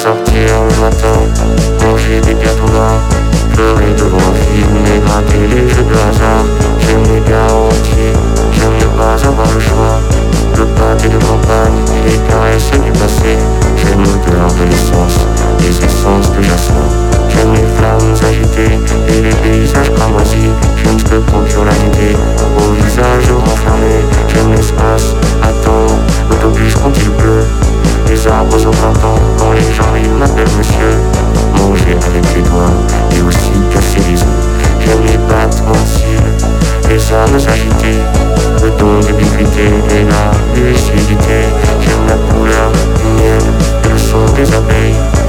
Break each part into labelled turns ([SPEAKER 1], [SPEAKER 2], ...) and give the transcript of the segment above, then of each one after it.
[SPEAKER 1] sortir le matin, manger des gâteaux-là, pleurer devant film et gratter les jeux de hasard. Je me garantis, je ne pas avoir le choix. Le pâté de campagne et les caresses du passé, je me garde l'essence, les essences de jasmin. J'aime les flammes agitées et les paysages cramoisis. Je ne peux conduire la nuitée au visage renfermé. J'aime l'espace, attends, l'autobus quand il pleut. Les arbres au printemps, quand les gens ils m'appellent monsieur. Manger avec les doigts et aussi casser les os. J'aime les battements de les âmes agitées. Le don d'ubiquité et la lucidité. J'aime la couleur du miel le son des abeilles.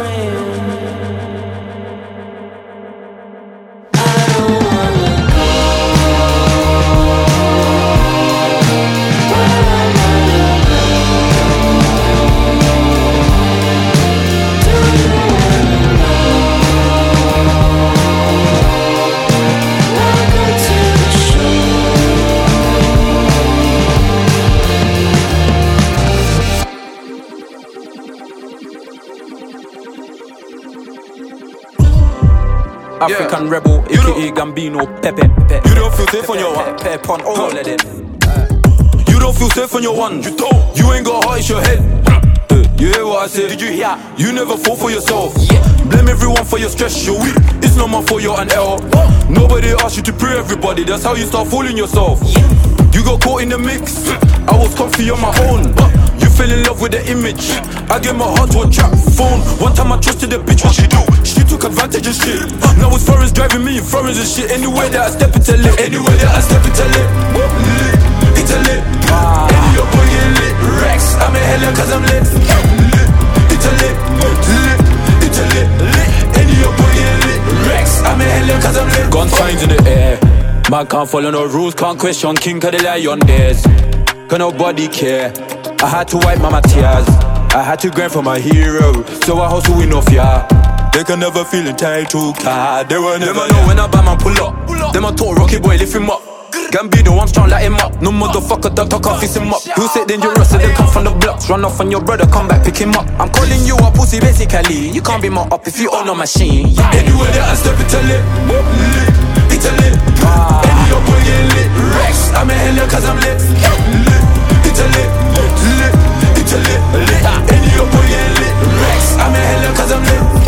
[SPEAKER 2] African Gambino, Pepe, Pepe.
[SPEAKER 3] You don't feel safe on your one.
[SPEAKER 2] Pepe, all of them.
[SPEAKER 3] You don't feel safe on your one. You don't. You ain't got heart, it's your head. Uh, you hear what I said?
[SPEAKER 2] Did you hear?
[SPEAKER 3] You never fall for yourself.
[SPEAKER 2] Yeah.
[SPEAKER 3] Blame everyone for your stress, you're weak. It's not my fault, you're an error. Nobody asked you to pray everybody, that's how you start fooling yourself.
[SPEAKER 2] Yeah.
[SPEAKER 3] You got caught in the mix. I was comfy on my own. You fell in love with the image. I gave my heart to a trap phone. One time I trusted a bitch, what she do? She took advantage of shit. Now it's foreigners driving me in foreigns and shit. Anywhere that I step into lit. Anywhere that I step into lit. Lit. It's a lit. Any your boy get lit. Rex. I'm in hella cause I'm lit. Lit. It's a lit. Lit. It's a lit. Lit. Any your boy get lit. Rex. I'm in hella cause I'm lit.
[SPEAKER 2] Gun signs in the air. Man can't follow no rules, can't question King of the lion days. Cause nobody care. I had to wipe my tears. I had to grind for my hero, so I hustle enough, yeah.
[SPEAKER 3] They can never feel entitled, ah, they were never
[SPEAKER 2] Never know when I buy man pull up. Them I talk rocky boy, lift him up. Gambino, I'm strong, light him up. No motherfucker, dog, talk off, fix him up. Who said dangerous, so they come from the blocks. Run off on your brother, come back, pick him up. I'm calling you a pussy, basically. You can't be my up if you own a machine. Yeah.
[SPEAKER 3] Anywhere that I step, it's a lit. lit. It's a lit.
[SPEAKER 2] Ah.
[SPEAKER 3] Any your boy get lit. Rex, I'm in hella cause I'm lit. lit. It's a lit. lit. It's a lit. lit. Any your boy get lit. Rex, I'm in hella cause I'm lit.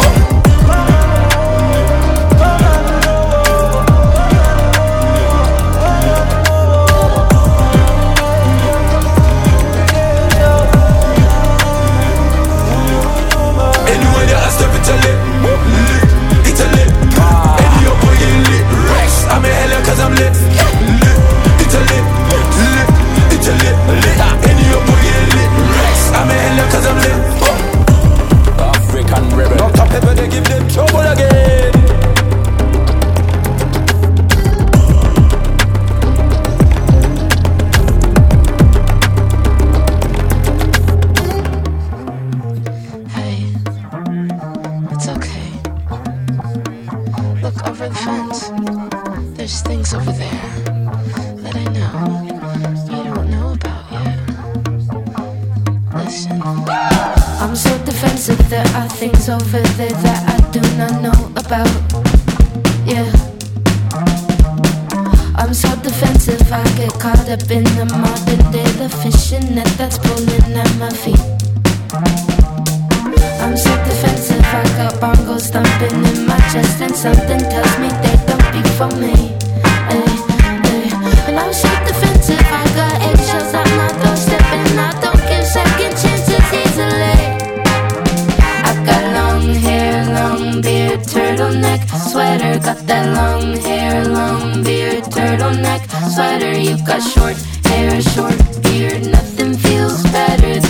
[SPEAKER 4] sweater, you got short hair, short beard, nothing feels better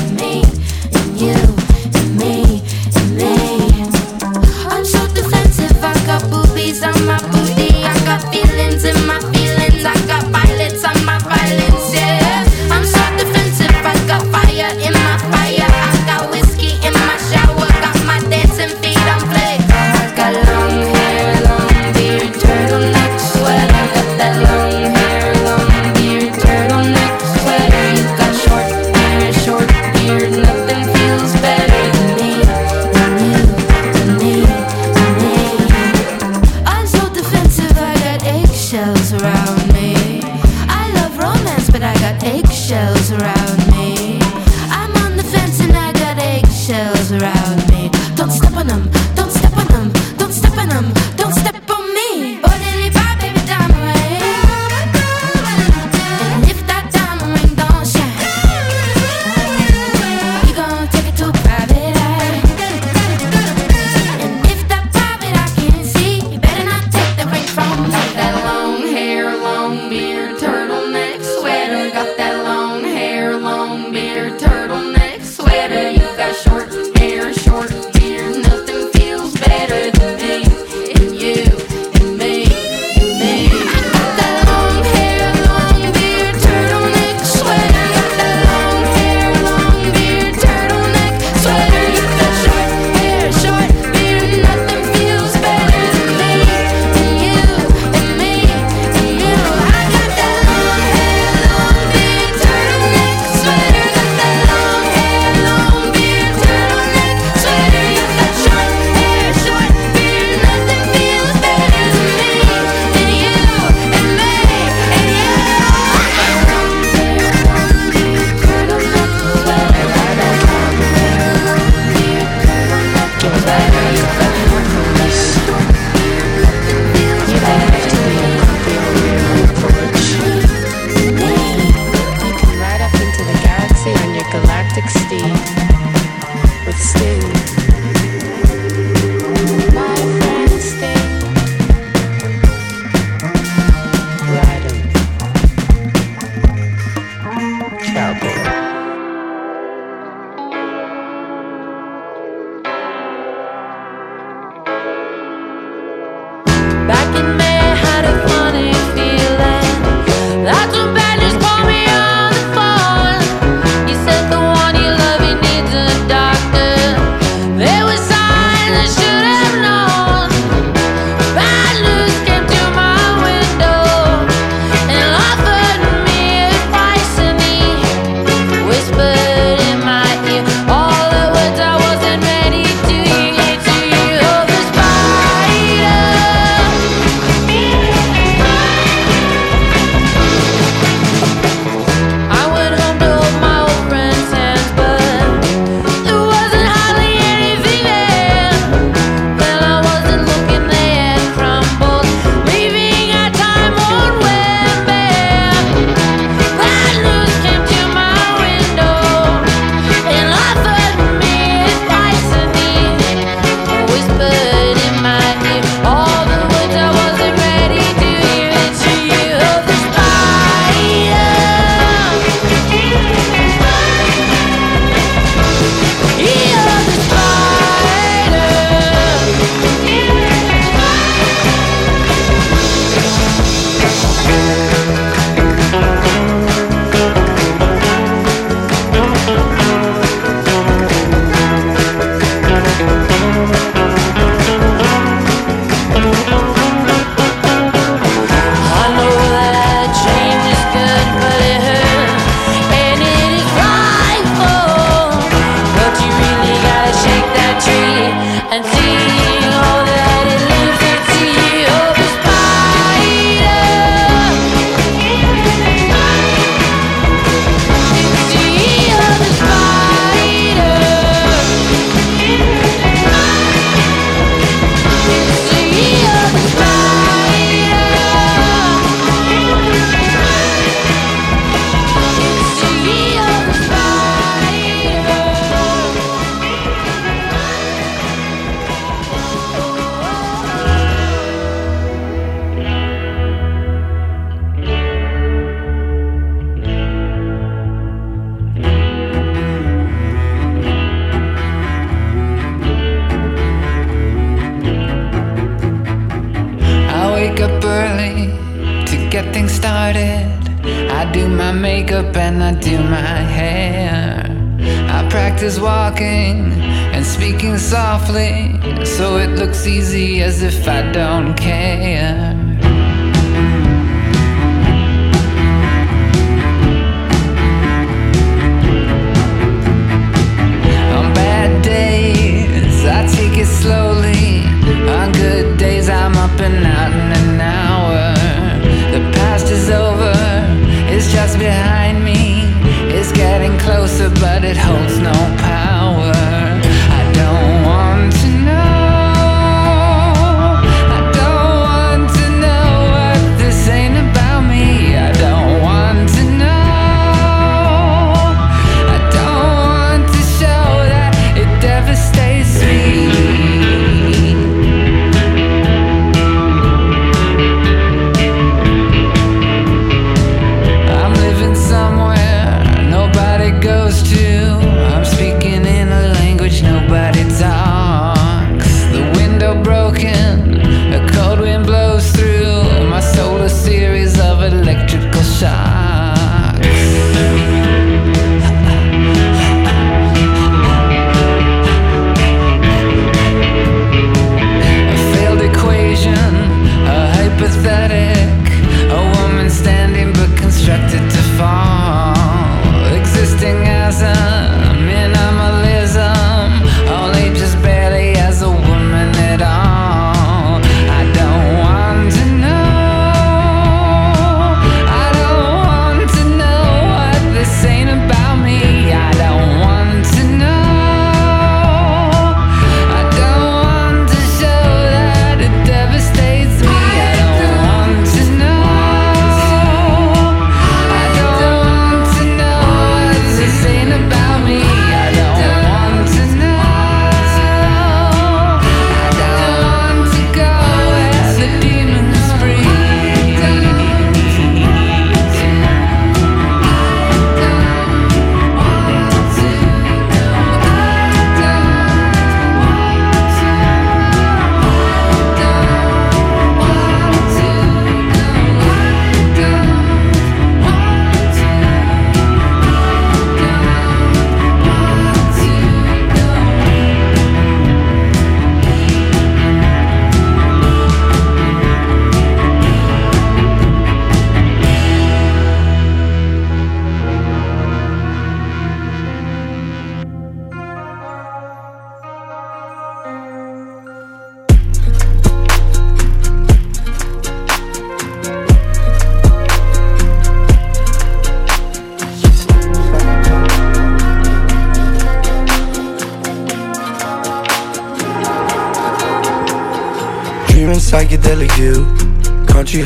[SPEAKER 4] I'm
[SPEAKER 5] out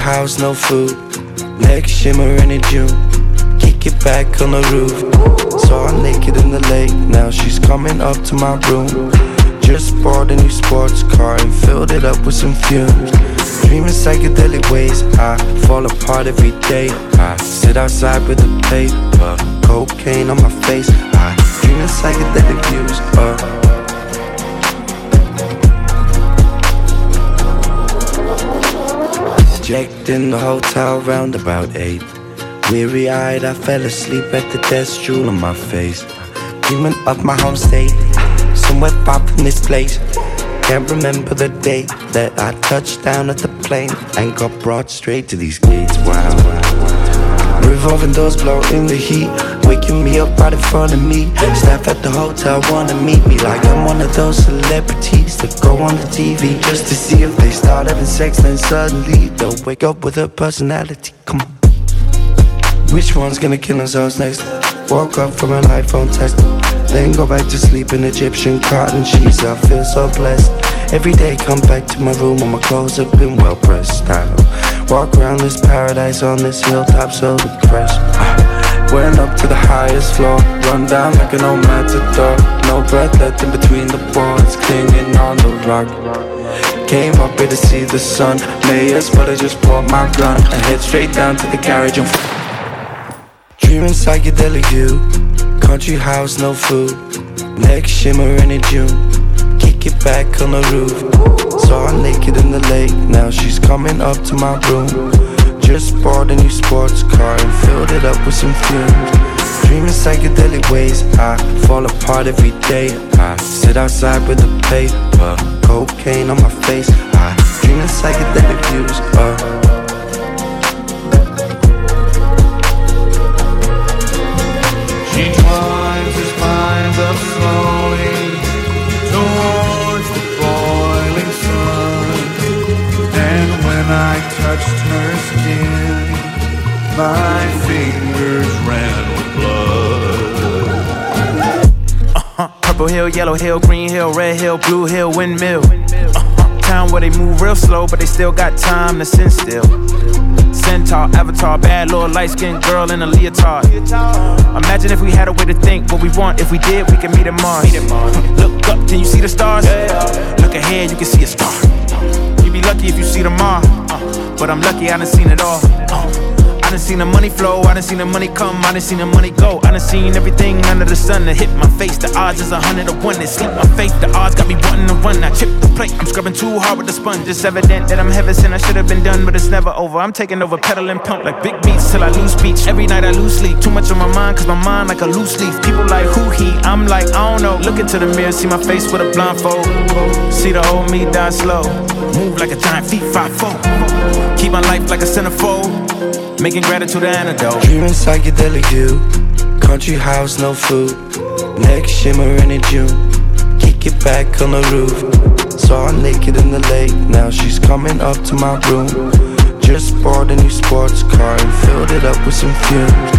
[SPEAKER 6] house, no food. Neck shimmering in the June. Kick it back on the roof. Saw her naked in the lake, now she's coming up to my room. Just bought a new sports car and filled it up with some fumes. Dreaming psychedelic ways, I fall apart every day. I sit outside with a paper, cocaine on my face. I dreaming psychedelic views. Uh, Checked in the hotel round about eight. Weary eyed, I fell asleep at the desk, jewel on my face. Dreaming of my home state, somewhere far from this place. Can't remember the date that I touched down at the plane and got brought straight to these gates. Wow. Revolving doors blow in the heat, waking me up right in front of me. Staff at the hotel wanna meet me like I'm one of those celebrities that go on the TV just to see if they start having sex. Then suddenly they'll wake up with a personality. Come on. Which one's gonna kill themselves next? Woke up from an iPhone text, then go back to sleep in Egyptian cotton sheets. I feel so blessed. Every day come back to my room and my clothes have been well pressed. I walk around this paradise on this hilltop so depressed. Went up to the highest floor, run down like an old matador. No breath left in between the boards, clinging on the rock. Came up here to see the sun, layers, but I just bought my gun and head straight down to the garage and. Dreaming psychedelic view, country house, no food. Neck shimmering in June. Kick it back on the roof. Saw her naked in the lake, now she's coming up to my room. Just bought a new sports car and filled it up with some fumes. Dreaming psychedelic ways, I fall apart every day. I sit outside with a paper, cocaine on my face. I dreaming psychedelic views. Uh,
[SPEAKER 7] touched her skin, my fingers ran with blood.
[SPEAKER 8] Uh-huh. Purple hill, yellow hill, green hill, red hill, blue hill, windmill. Uh-huh. Town where they move real slow, but they still got time to sit still. Centaur, avatar, bad little light skinned girl in a leotard. Imagine if we had a way to think what we want. If we did, we could meet at Mars. Look up, can you see the stars? Look ahead, you can see a star. Be lucky if you see them all. But I'm lucky I done seen it all. Uh. I done seen the money flow, I done seen the money come, I done seen the money go. I done seen everything under the sun that hit my face. The odds is a hundred to one that sleep my faith. The odds got me wanting to run. I chip the plate, I'm scrubbing too hard with the sponge. It's evident that I'm heaven sent, I should have been done, but it's never over. I'm taking over pedaling pump like big beats till I lose speech. Every night I lose sleep, too much on my mind, cause my mind like a loose leaf. People like who he, I'm like, I don't know. Look into the mirror, see my face with a blindfold. See the old me die slow. Move like a giant feet, five four. Keep my life like a centerfold. Making gratitude an antidote.
[SPEAKER 6] Dreaming psychedelic view. Country house, no food. Neck shimmering in June. Kick it back on the roof. Saw her naked in the lake. Now she's coming up to my room. Just bought a new sports car and filled it up with some fumes.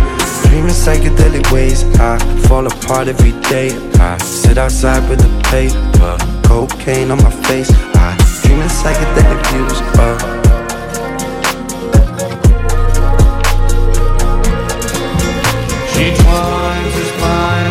[SPEAKER 6] Dreaming psychedelic ways, I fall apart every day. I sit outside with the paper, cocaine on my face. I dreaming psychedelic views. Uh,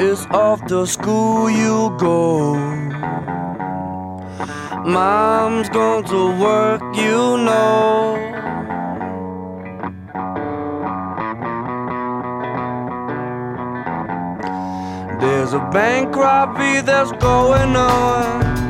[SPEAKER 9] It's off to school you go. Mom's gone to work, you know. There's a bank robbery that's going on.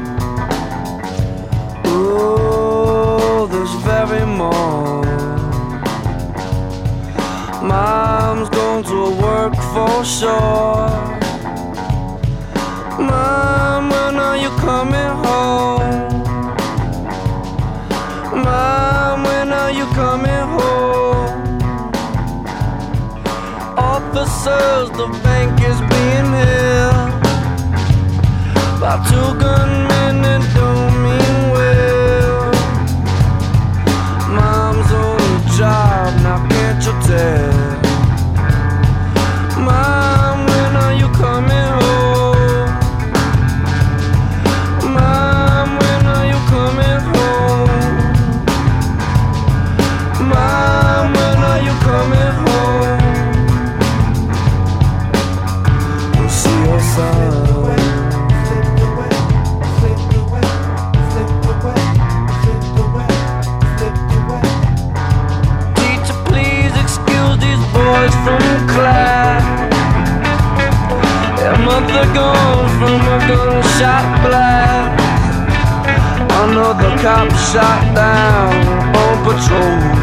[SPEAKER 9] Cop shot down on patrol.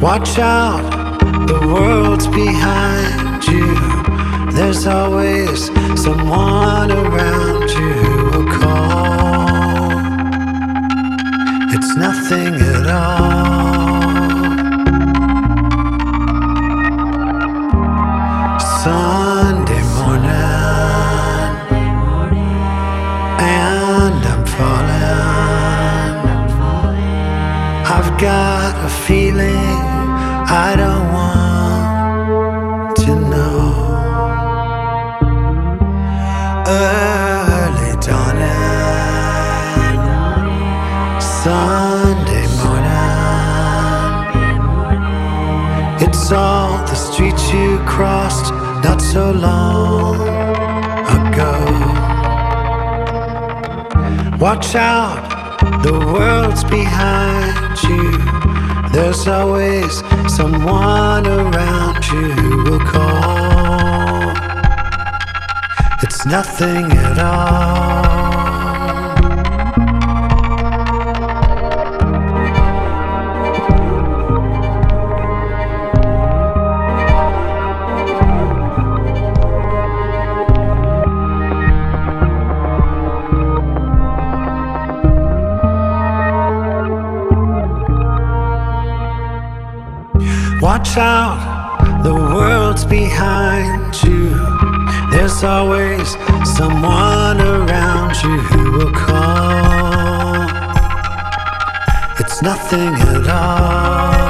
[SPEAKER 10] Watch out, the world's behind you. There's always someone around you who will call. It's nothing at all. Streets you crossed not so long ago. Watch out, the world's behind you. There's always someone around you who will call. It's nothing at all. Out, the world's behind you. There's always someone around you who will call. It's nothing at all.